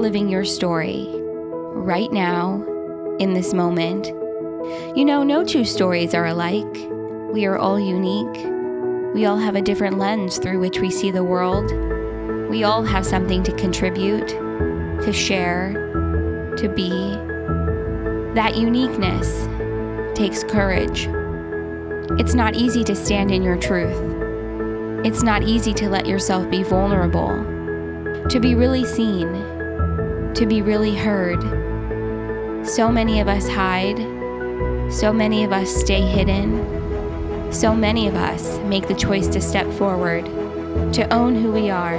living your story right now, in this moment. You know, no two stories are alike. We are all unique. We all have a different lens through which we see the world. We all have something to contribute, to share, to be. That uniqueness takes courage. It's not easy to stand in your truth. It's not easy to let yourself be vulnerable, to be really seen, to be really heard. So many of us hide, so many of us stay hidden. So many of us make the choice to step forward, to own who we are,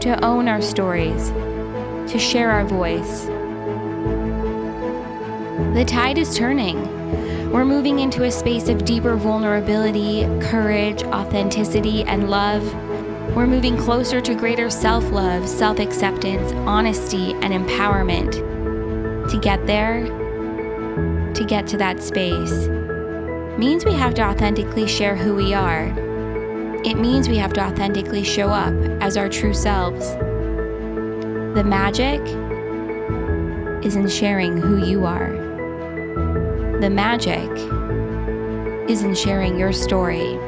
to own our stories, to share our voice. The tide is turning. We're moving into a space of deeper vulnerability, courage, authenticity, and love. We're moving closer to greater self love, self acceptance, honesty, and empowerment. To get there, to get to that space, means we have to authentically share who we are. It means we have to authentically show up as our true selves. The magic is in sharing who you are. The magic is in sharing your story.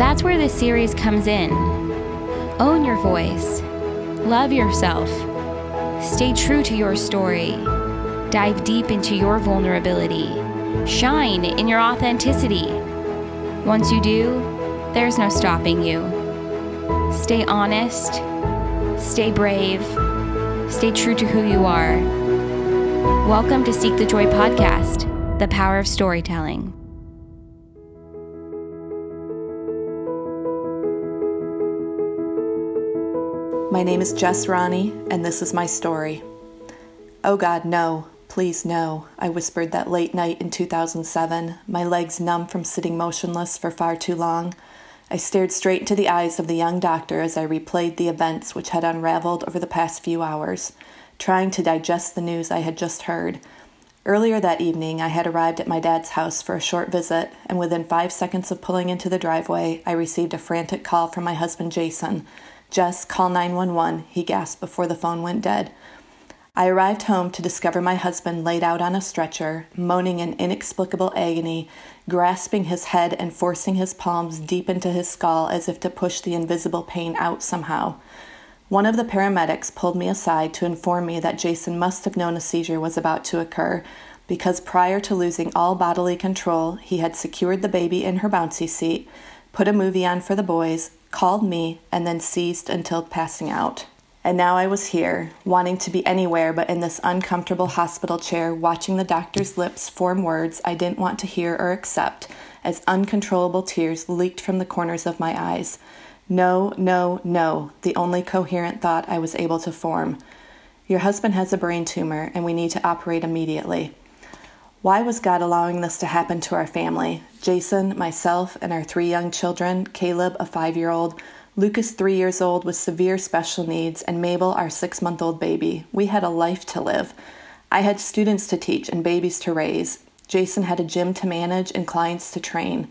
That's where this series comes in. Own your voice, love yourself, stay true to your story, dive deep into your vulnerability Shine in your authenticity. Once you do, there's no stopping you. Stay honest, stay brave, stay true to who you are. Welcome to Seek the Joy podcast, the power of storytelling. My name is Jess Ronne, and this is my story. Oh God, no. Please, no, I whispered that late night in 2007, my legs numb from sitting motionless for far too long. I stared straight into the eyes of the young doctor as I replayed the events which had unraveled over the past few hours, trying to digest the news I had just heard. Earlier that evening, I had arrived at my dad's house for a short visit, and within five seconds of pulling into the driveway, I received a frantic call from my husband Jason. Jess, call 911, he gasped before the phone went dead. I arrived home to discover my husband laid out on a stretcher, moaning in inexplicable agony, grasping his head and forcing his palms deep into his skull as if to push the invisible pain out somehow. One of the paramedics pulled me aside to inform me that Jason must have known a seizure was about to occur because prior to losing all bodily control, he had secured the baby in her bouncy seat, put a movie on for the boys, called me, and then ceased until passing out. And now I was here, wanting to be anywhere but in this uncomfortable hospital chair, watching the doctor's lips form words I didn't want to hear or accept as uncontrollable tears leaked from the corners of my eyes. No, no, no, the only coherent thought I was able to form. Your husband has a brain tumor, and we need to operate immediately. Why was God allowing this to happen to our family? Jason, myself, and our three young children Caleb, a five year old, Lucas, three years old, with severe special needs, and Mabel, our six month old baby. We had a life to live. I had students to teach and babies to raise. Jason had a gym to manage and clients to train.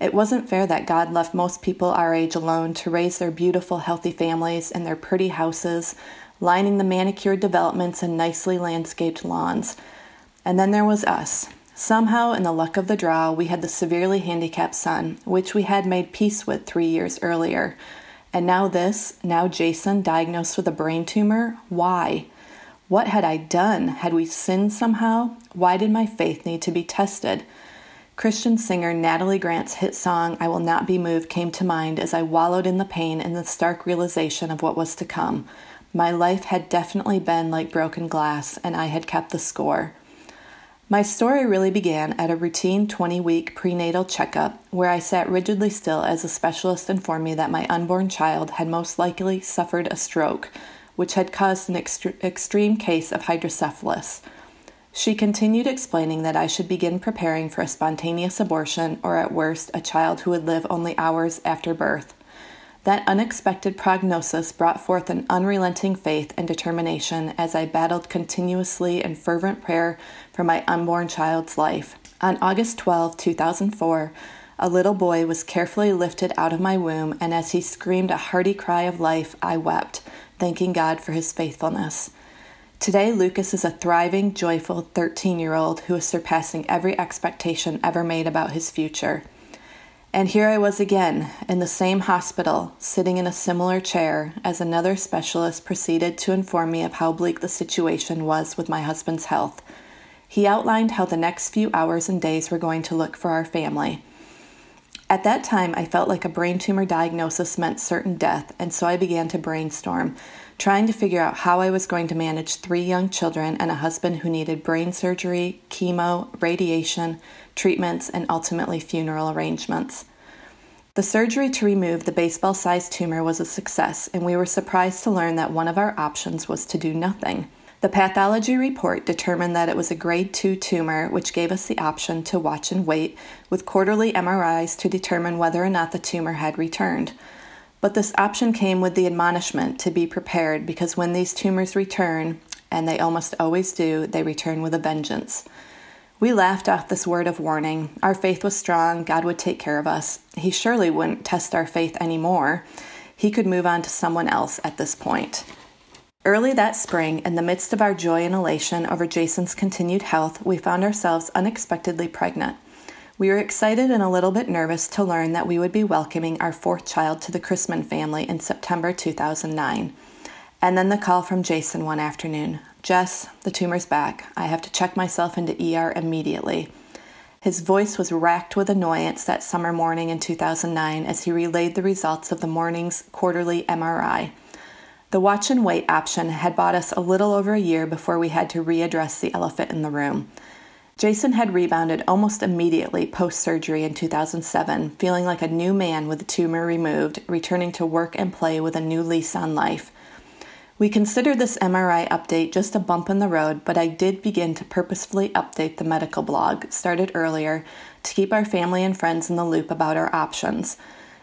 It wasn't fair that God left most people our age alone to raise their beautiful, healthy families in their pretty houses, lining the manicured developments and nicely landscaped lawns. And then there was us. Somehow, in the luck of the draw, we had the severely handicapped son, which we had made peace with three years earlier. And now this, now Jason diagnosed with a brain tumor? Why? What had I done? Had we sinned somehow? Why did my faith need to be tested? Christian singer Natalie Grant's hit song, I Will Not Be Moved, came to mind as I wallowed in the pain and the stark realization of what was to come. My life had definitely been like broken glass, and I had kept the score. My story really began at a routine 20 week prenatal checkup where I sat rigidly still as a specialist informed me that my unborn child had most likely suffered a stroke, which had caused an ext- extreme case of hydrocephalus. She continued explaining that I should begin preparing for a spontaneous abortion or, at worst, a child who would live only hours after birth. That unexpected prognosis brought forth an unrelenting faith and determination as I battled continuously in fervent prayer for my unborn child's life. On August 12, 2004, a little boy was carefully lifted out of my womb, and as he screamed a hearty cry of life, I wept, thanking God for his faithfulness. Today, Lucas is a thriving, joyful 13 year old who is surpassing every expectation ever made about his future. And here I was again, in the same hospital, sitting in a similar chair, as another specialist proceeded to inform me of how bleak the situation was with my husband's health. He outlined how the next few hours and days were going to look for our family. At that time, I felt like a brain tumor diagnosis meant certain death, and so I began to brainstorm, trying to figure out how I was going to manage three young children and a husband who needed brain surgery, chemo, radiation, treatments, and ultimately funeral arrangements. The surgery to remove the baseball sized tumor was a success, and we were surprised to learn that one of our options was to do nothing. The pathology report determined that it was a grade 2 tumor, which gave us the option to watch and wait with quarterly MRIs to determine whether or not the tumor had returned. But this option came with the admonishment to be prepared because when these tumors return, and they almost always do, they return with a vengeance. We laughed off this word of warning. Our faith was strong, God would take care of us. He surely wouldn't test our faith anymore. He could move on to someone else at this point. Early that spring, in the midst of our joy and elation over Jason's continued health, we found ourselves unexpectedly pregnant. We were excited and a little bit nervous to learn that we would be welcoming our fourth child to the Chrisman family in September 2009. And then the call from Jason one afternoon Jess, the tumor's back. I have to check myself into ER immediately. His voice was racked with annoyance that summer morning in 2009 as he relayed the results of the morning's quarterly MRI. The watch and wait option had bought us a little over a year before we had to readdress the elephant in the room. Jason had rebounded almost immediately post surgery in 2007, feeling like a new man with the tumor removed, returning to work and play with a new lease on life. We considered this MRI update just a bump in the road, but I did begin to purposefully update the medical blog, started earlier, to keep our family and friends in the loop about our options.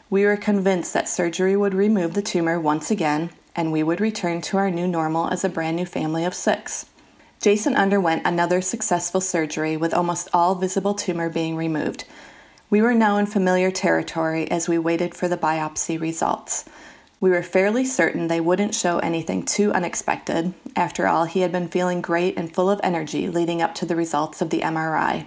We were convinced that surgery would remove the tumor once again, and we would return to our new normal as a brand new family of six. Jason underwent another successful surgery with almost all visible tumor being removed. We were now in familiar territory as we waited for the biopsy results. We were fairly certain they wouldn't show anything too unexpected. After all, he had been feeling great and full of energy leading up to the results of the MRI.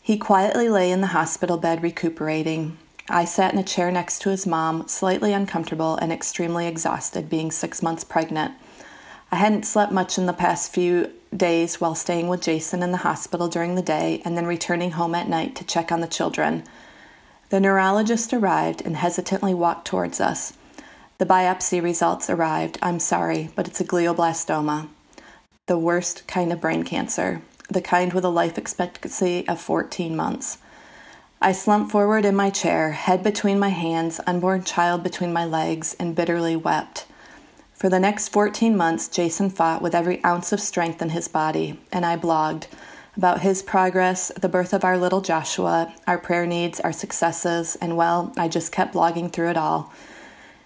He quietly lay in the hospital bed recuperating, I sat in a chair next to his mom, slightly uncomfortable and extremely exhausted, being six months pregnant. I hadn't slept much in the past few days while staying with Jason in the hospital during the day and then returning home at night to check on the children. The neurologist arrived and hesitantly walked towards us. The biopsy results arrived. I'm sorry, but it's a glioblastoma. The worst kind of brain cancer, the kind with a life expectancy of 14 months. I slumped forward in my chair, head between my hands, unborn child between my legs, and bitterly wept. For the next 14 months, Jason fought with every ounce of strength in his body, and I blogged about his progress, the birth of our little Joshua, our prayer needs, our successes, and well, I just kept blogging through it all.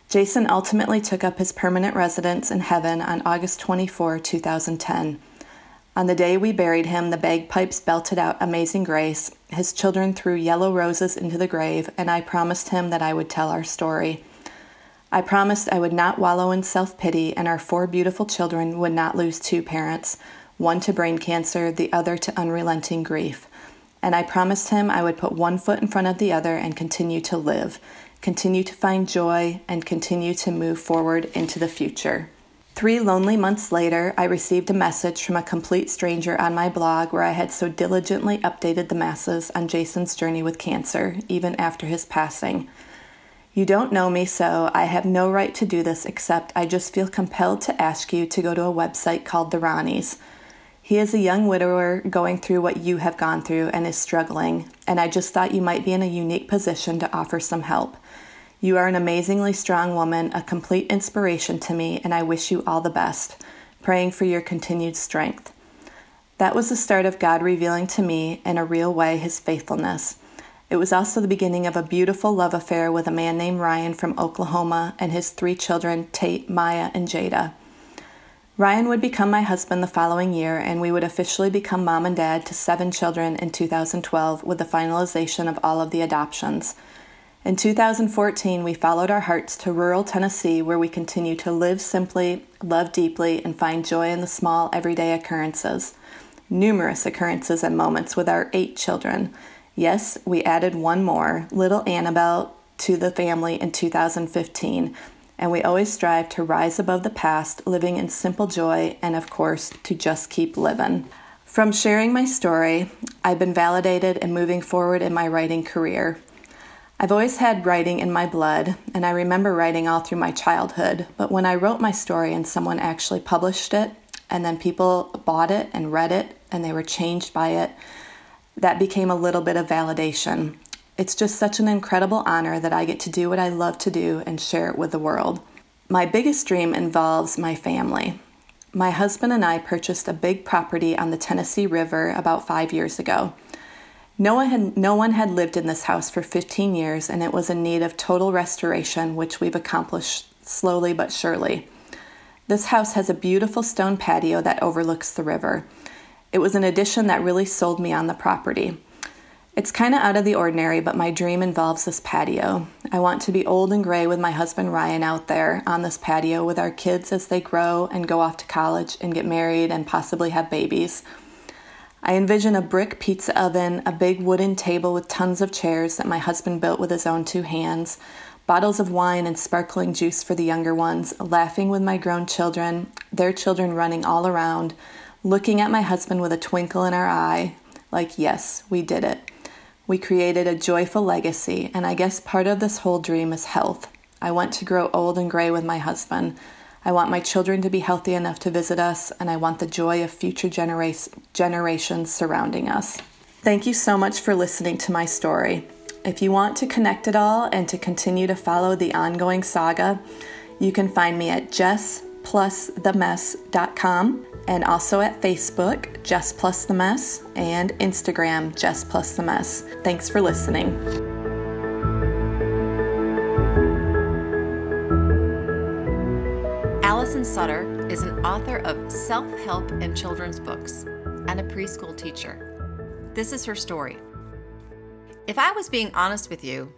Jason ultimately took up his permanent residence in heaven on August 24, 2010. On the day we buried him, the bagpipes belted out Amazing Grace, his children threw yellow roses into the grave, and I promised him that I would tell our story. I promised I would not wallow in self pity, and our four beautiful children would not lose two parents one to brain cancer, the other to unrelenting grief. And I promised him I would put one foot in front of the other and continue to live, continue to find joy, and continue to move forward into the future. Three lonely months later, I received a message from a complete stranger on my blog where I had so diligently updated the masses on Jason's journey with cancer, even after his passing. You don't know me, so I have no right to do this except I just feel compelled to ask you to go to a website called The Ronnes. He is a young widower going through what you have gone through and is struggling, and I just thought you might be in a unique position to offer some help. You are an amazingly strong woman, a complete inspiration to me, and I wish you all the best, praying for your continued strength. That was the start of God revealing to me, in a real way, his faithfulness. It was also the beginning of a beautiful love affair with a man named Ryan from Oklahoma and his three children, Tate, Maya, and Jada. Ryan would become my husband the following year, and we would officially become mom and dad to seven children in 2012 with the finalization of all of the adoptions. In 2014, we followed our hearts to rural Tennessee, where we continue to live simply, love deeply, and find joy in the small, everyday occurrences. Numerous occurrences and moments with our eight children. Yes, we added one more, little Annabelle, to the family in 2015, and we always strive to rise above the past, living in simple joy, and of course, to just keep living. From sharing my story, I've been validated and moving forward in my writing career. I've always had writing in my blood, and I remember writing all through my childhood. But when I wrote my story and someone actually published it, and then people bought it and read it, and they were changed by it, that became a little bit of validation. It's just such an incredible honor that I get to do what I love to do and share it with the world. My biggest dream involves my family. My husband and I purchased a big property on the Tennessee River about five years ago. No one, had, no one had lived in this house for 15 years, and it was in need of total restoration, which we've accomplished slowly but surely. This house has a beautiful stone patio that overlooks the river. It was an addition that really sold me on the property. It's kind of out of the ordinary, but my dream involves this patio. I want to be old and gray with my husband Ryan out there on this patio with our kids as they grow and go off to college and get married and possibly have babies. I envision a brick pizza oven, a big wooden table with tons of chairs that my husband built with his own two hands, bottles of wine and sparkling juice for the younger ones, laughing with my grown children, their children running all around, looking at my husband with a twinkle in our eye, like, yes, we did it. We created a joyful legacy, and I guess part of this whole dream is health. I want to grow old and gray with my husband. I want my children to be healthy enough to visit us, and I want the joy of future genera- generations surrounding us. Thank you so much for listening to my story. If you want to connect it all and to continue to follow the ongoing saga, you can find me at jessplusthemess.com and also at Facebook, Jess Plus the Mess, and Instagram, Jess Plus the Mess. Thanks for listening. Allison Sutter is an author of self help and children's books and a preschool teacher. This is her story. If I was being honest with you,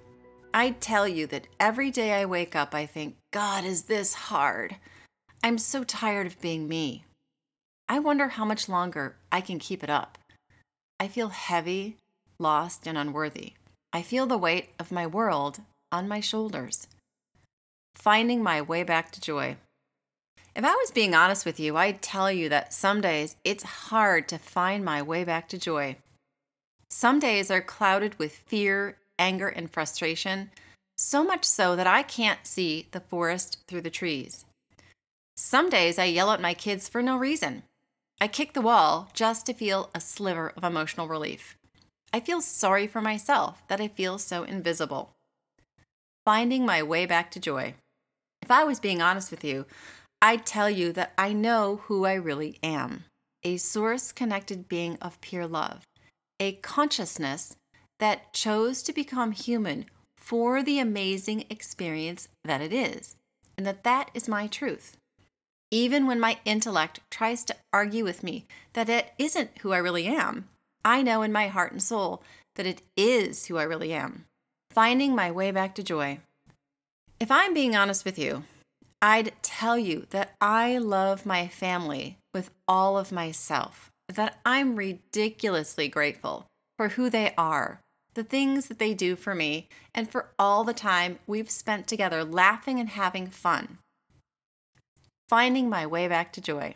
I'd tell you that every day I wake up, I think, God, is this hard? I'm so tired of being me. I wonder how much longer I can keep it up. I feel heavy, lost, and unworthy. I feel the weight of my world on my shoulders. Finding my way back to joy. If I was being honest with you, I'd tell you that some days it's hard to find my way back to joy. Some days are clouded with fear, anger, and frustration, so much so that I can't see the forest through the trees. Some days I yell at my kids for no reason. I kick the wall just to feel a sliver of emotional relief. I feel sorry for myself that I feel so invisible. Finding my way back to joy. If I was being honest with you, I'd tell you that I know who I really am a source connected being of pure love, a consciousness that chose to become human for the amazing experience that it is, and that that is my truth. Even when my intellect tries to argue with me that it isn't who I really am, I know in my heart and soul that it is who I really am. Finding my way back to joy. If I'm being honest with you, I'd tell you that I love my family with all of myself, that I'm ridiculously grateful for who they are, the things that they do for me, and for all the time we've spent together laughing and having fun. Finding my way back to joy.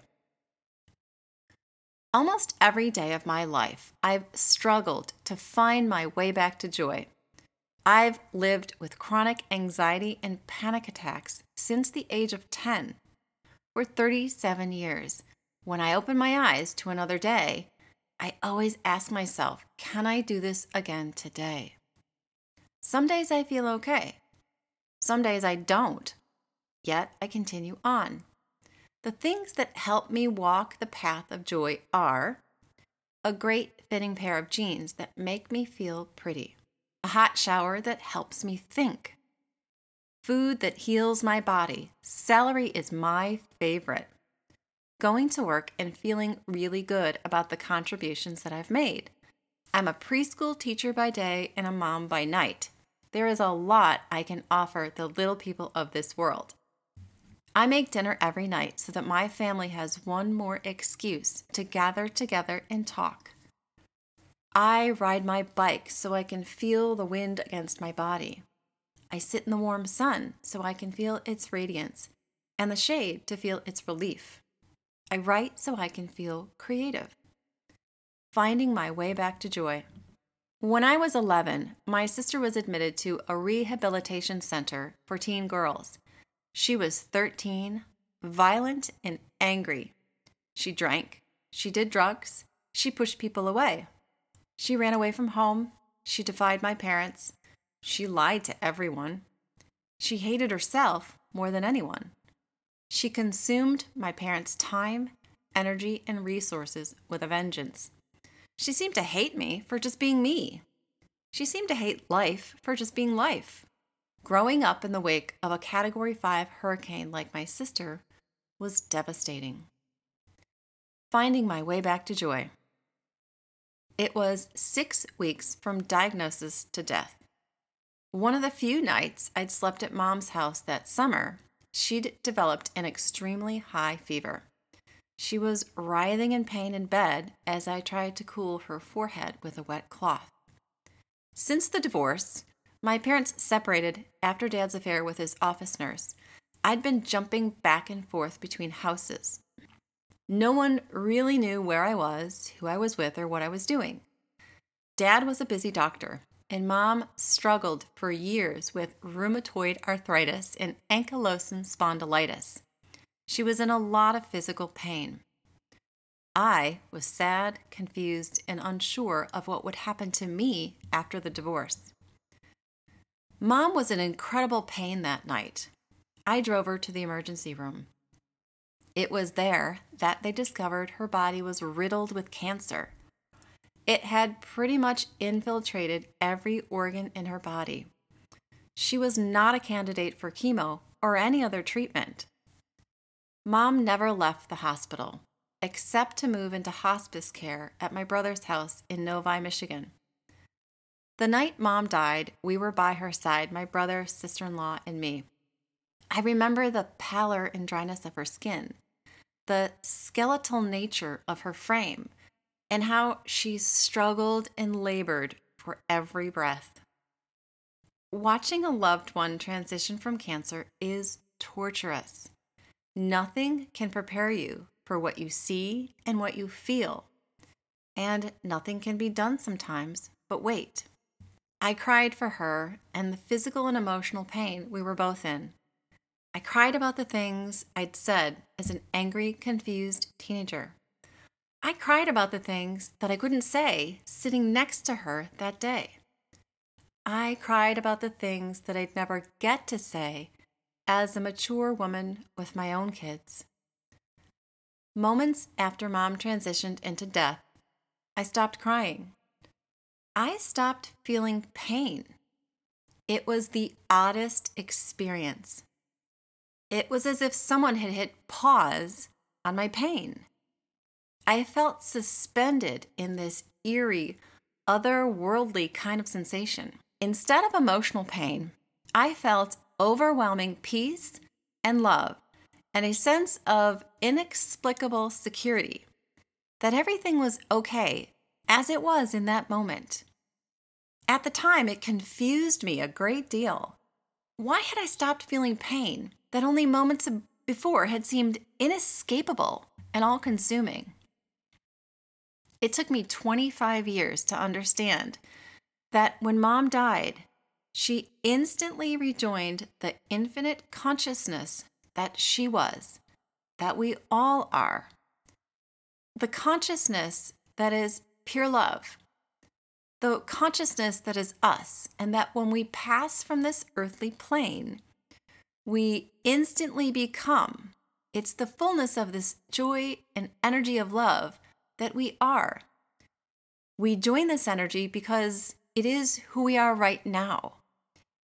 Almost every day of my life, I've struggled to find my way back to joy. I've lived with chronic anxiety and panic attacks since the age of 10 for 37 years. When I open my eyes to another day, I always ask myself, can I do this again today? Some days I feel okay. Some days I don't. Yet I continue on. The things that help me walk the path of joy are a great fitting pair of jeans that make me feel pretty a hot shower that helps me think, food that heals my body. Celery is my favorite. Going to work and feeling really good about the contributions that I've made. I'm a preschool teacher by day and a mom by night. there is a lot I can offer the little people of this world. I make dinner every night so that my family has one more excuse to gather together and talk. I ride my bike so I can feel the wind against my body. I sit in the warm sun so I can feel its radiance and the shade to feel its relief. I write so I can feel creative. Finding my way back to joy. When I was 11, my sister was admitted to a rehabilitation center for teen girls. She was 13, violent, and angry. She drank, she did drugs, she pushed people away. She ran away from home, she defied my parents, she lied to everyone. She hated herself more than anyone. She consumed my parents' time, energy, and resources with a vengeance. She seemed to hate me for just being me. She seemed to hate life for just being life. Growing up in the wake of a Category 5 hurricane like my sister was devastating. Finding my way back to joy. It was six weeks from diagnosis to death. One of the few nights I'd slept at mom's house that summer, she'd developed an extremely high fever. She was writhing in pain in bed as I tried to cool her forehead with a wet cloth. Since the divorce, my parents separated after Dad's affair with his office nurse. I'd been jumping back and forth between houses. No one really knew where I was, who I was with, or what I was doing. Dad was a busy doctor, and mom struggled for years with rheumatoid arthritis and ankylosing spondylitis. She was in a lot of physical pain. I was sad, confused, and unsure of what would happen to me after the divorce. Mom was in incredible pain that night. I drove her to the emergency room. It was there that they discovered her body was riddled with cancer. It had pretty much infiltrated every organ in her body. She was not a candidate for chemo or any other treatment. Mom never left the hospital, except to move into hospice care at my brother's house in Novi, Michigan. The night mom died, we were by her side, my brother, sister in law, and me. I remember the pallor and dryness of her skin, the skeletal nature of her frame, and how she struggled and labored for every breath. Watching a loved one transition from cancer is torturous. Nothing can prepare you for what you see and what you feel, and nothing can be done sometimes but wait. I cried for her and the physical and emotional pain we were both in. I cried about the things I'd said as an angry, confused teenager. I cried about the things that I couldn't say sitting next to her that day. I cried about the things that I'd never get to say as a mature woman with my own kids. Moments after mom transitioned into death, I stopped crying. I stopped feeling pain. It was the oddest experience. It was as if someone had hit pause on my pain. I felt suspended in this eerie, otherworldly kind of sensation. Instead of emotional pain, I felt overwhelming peace and love and a sense of inexplicable security that everything was okay as it was in that moment. At the time, it confused me a great deal. Why had I stopped feeling pain that only moments before had seemed inescapable and all consuming? It took me 25 years to understand that when mom died, she instantly rejoined the infinite consciousness that she was, that we all are. The consciousness that is pure love, the consciousness that is us, and that when we pass from this earthly plane, we instantly become. It's the fullness of this joy and energy of love that we are. We join this energy because it is who we are right now.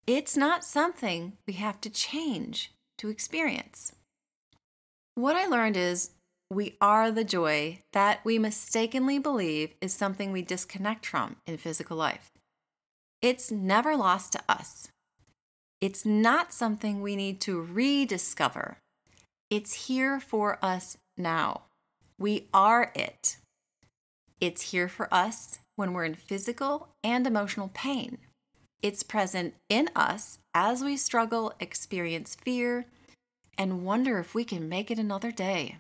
It's not something we have to change to experience. What I learned is we are the joy that we mistakenly believe is something we disconnect from in physical life. It's never lost to us. It's not something we need to rediscover. It's here for us now. We are it. It's here for us when we're in physical and emotional pain. It's present in us as we struggle, experience fear, and wonder if we can make it another day.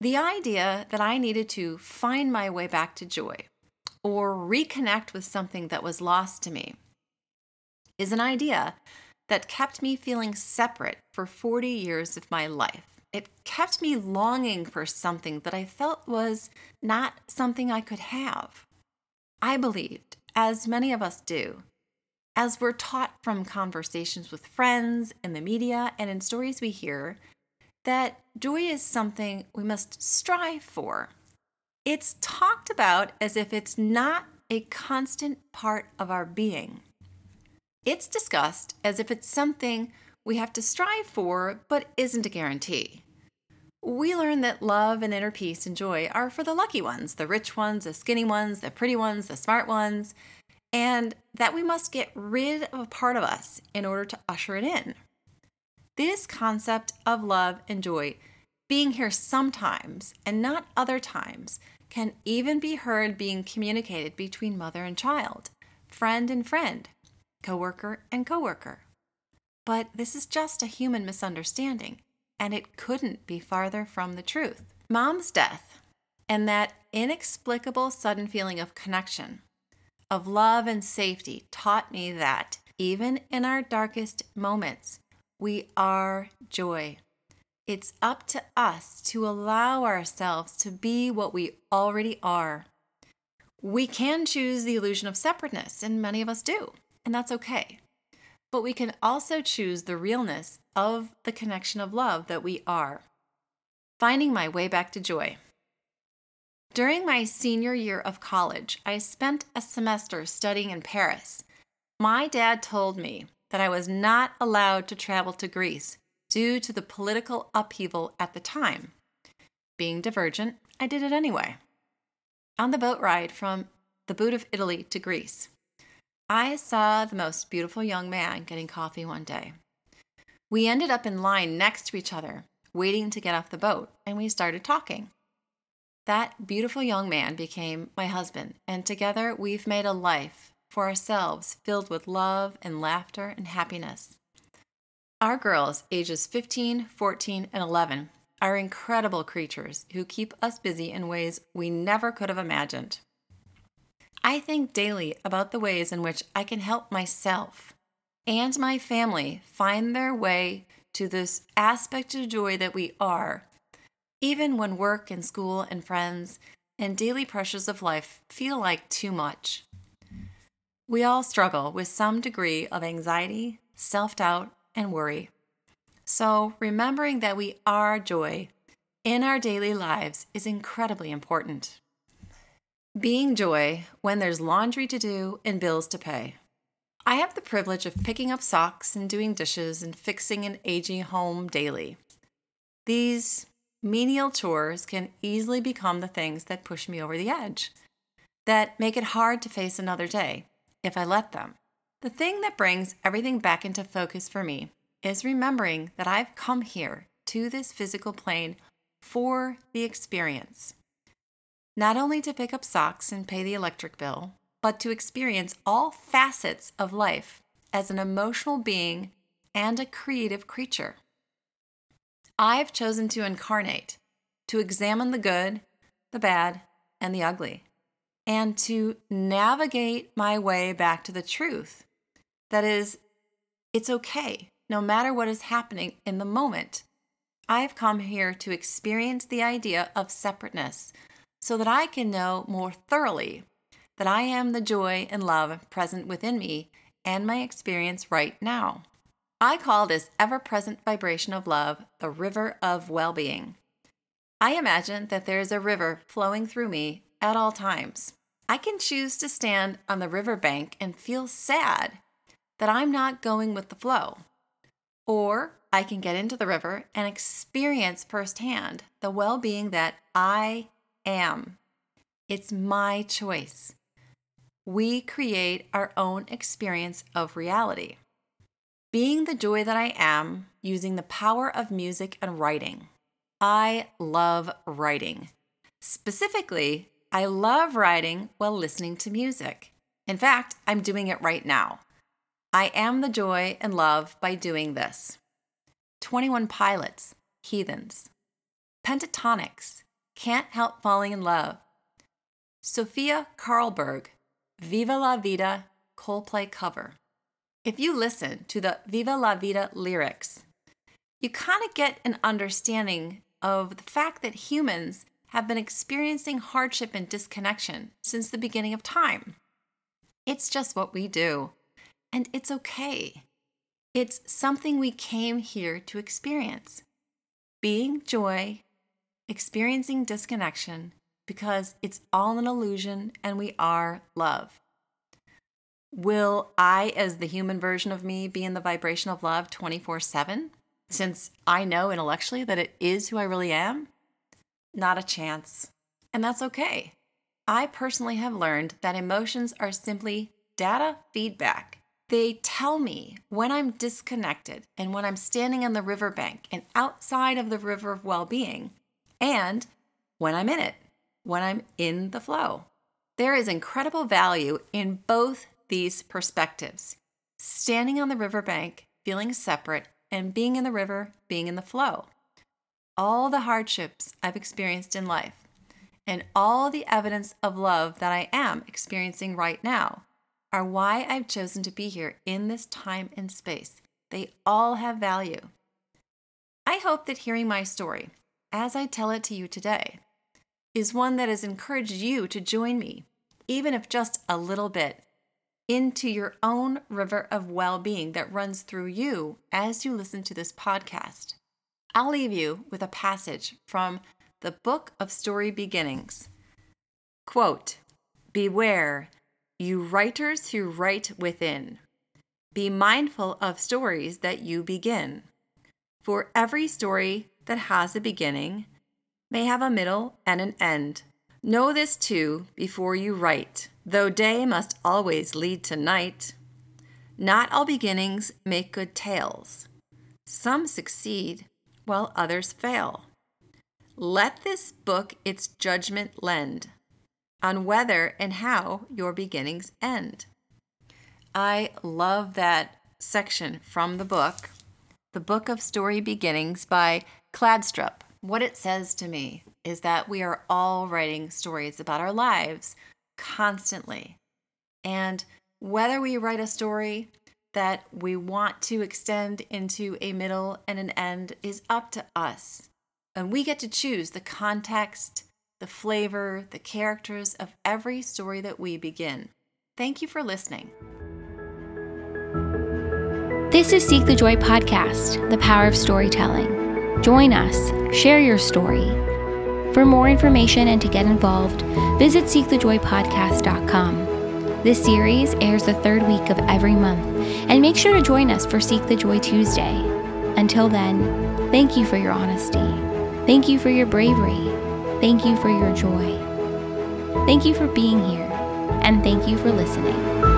The idea that I needed to find my way back to joy or reconnect with something that was lost to me is an idea that kept me feeling separate for 40 years of my life. It kept me longing for something that I felt was not something I could have. I believed, as many of us do, as we're taught from conversations with friends, in the media, and in stories we hear, that joy is something we must strive for. It's talked about as if it's not a constant part of our being. It's discussed as if it's something we have to strive for but isn't a guarantee we learn that love and inner peace and joy are for the lucky ones, the rich ones, the skinny ones, the pretty ones, the smart ones, and that we must get rid of a part of us in order to usher it in. This concept of love and joy being here sometimes and not other times can even be heard being communicated between mother and child, friend and friend, coworker and coworker. But this is just a human misunderstanding and it couldn't be farther from the truth. Mom's death and that inexplicable sudden feeling of connection, of love and safety, taught me that even in our darkest moments, we are joy. It's up to us to allow ourselves to be what we already are. We can choose the illusion of separateness, and many of us do, and that's okay but we can also choose the realness of the connection of love that we are. Finding my way back to joy. During my senior year of college, I spent a semester studying in Paris. My dad told me that I was not allowed to travel to Greece due to the political upheaval at the time. Being divergent, I did it anyway. On the boat ride from the boot of Italy to Greece, I saw the most beautiful young man getting coffee one day. We ended up in line next to each other, waiting to get off the boat, and we started talking. That beautiful young man became my husband, and together we've made a life for ourselves filled with love and laughter and happiness. Our girls, ages 15, 14, and 11, are incredible creatures who keep us busy in ways we never could have imagined. I think daily about the ways in which I can help myself and my family find their way to this aspect of joy that we are, even when work and school and friends and daily pressures of life feel like too much. We all struggle with some degree of anxiety, self doubt, and worry. So, remembering that we are joy in our daily lives is incredibly important. Being joy when there's laundry to do and bills to pay. I have the privilege of picking up socks and doing dishes and fixing an aging home daily. These menial chores can easily become the things that push me over the edge, that make it hard to face another day if I let them. The thing that brings everything back into focus for me is remembering that I've come here to this physical plane for the experience not only to pick up socks and pay the electric bill, but to experience all facets of life as an emotional being and a creative creature. I've chosen to incarnate, to examine the good, the bad, and the ugly, and to navigate my way back to the truth. That is, it's okay, no matter what is happening in the moment. I've come here to experience the idea of separateness so that I can know more thoroughly that I am the joy and love present within me and my experience right now. I call this ever present vibration of love the river of well being. I imagine that there is a river flowing through me at all times. I can choose to stand on the riverbank and feel sad that I'm not going with the flow. Or I can get into the river and experience firsthand the well being that I am. It's my choice. we create our own experience of reality. Being the joy that I am, using the power of music and writing. I love writing. Specifically, I love writing while listening to music. In fact, I'm doing it right now. I am the joy and love by doing this. 21 Pilots, Heathens. Pentatonix, Can't Help Falling in Love. Sofia Karlberg, Viva la Vida Coldplay cover. If you listen to the Viva la Vida lyrics, you kind of get an understanding of the fact that humans have been experiencing hardship and disconnection since the beginning of time. It's just what we do, and it's okay. It's something we came here to experience. Being joy, experiencing disconnection, because it's all an illusion and we are love. Will I, as the human version of me, be in the vibration of love 24 7? Since I know intellectually that it is who I really am? Not a chance. And that's okay. I personally have learned that emotions are simply data feedback. They tell me when I'm disconnected and when I'm standing on the riverbank and outside of the river of well being, and when I'm in it, when I'm in the flow. There is incredible value in both these perspectives standing on the riverbank, feeling separate, and being in the river, being in the flow. All the hardships I've experienced in life, and all the evidence of love that I am experiencing right now are why I've chosen to be here in this time and space. They all have value. I hope that hearing my story, as I tell it to you today, is one that has encouraged you to join me, even if just a little bit, into your own river of well being that runs through you as you listen to this podcast. I'll leave you with a passage from the Book of Story Beginnings. Quote Beware, you writers who write within. Be mindful of stories that you begin. For every story that has a beginning may have a middle and an end. Know this too before you write, though day must always lead to night. Not all beginnings make good tales. Some succeed, while others fail. Let this book its judgment lend on whether and how your beginnings end. I love that section from the book, The Book of Story Beginnings by Kladstrup. What it says to me is that we are all writing stories about our lives constantly. And whether we write a story that we want to extend into a middle and an end is up to us. And we get to choose the context, the flavor, the characters of every story that we begin. Thank you for listening. This is Seek the Joy podcast, the power of storytelling. Join us, share your story. For more information and to get involved, visit seekthejoypodcast.com. This series airs the third week of every month, and make sure to join us for Seek the Joy Tuesday. Until then, thank you for your honesty. Thank you for your bravery. Thank you for your joy. Thank you for being here, and thank you for listening.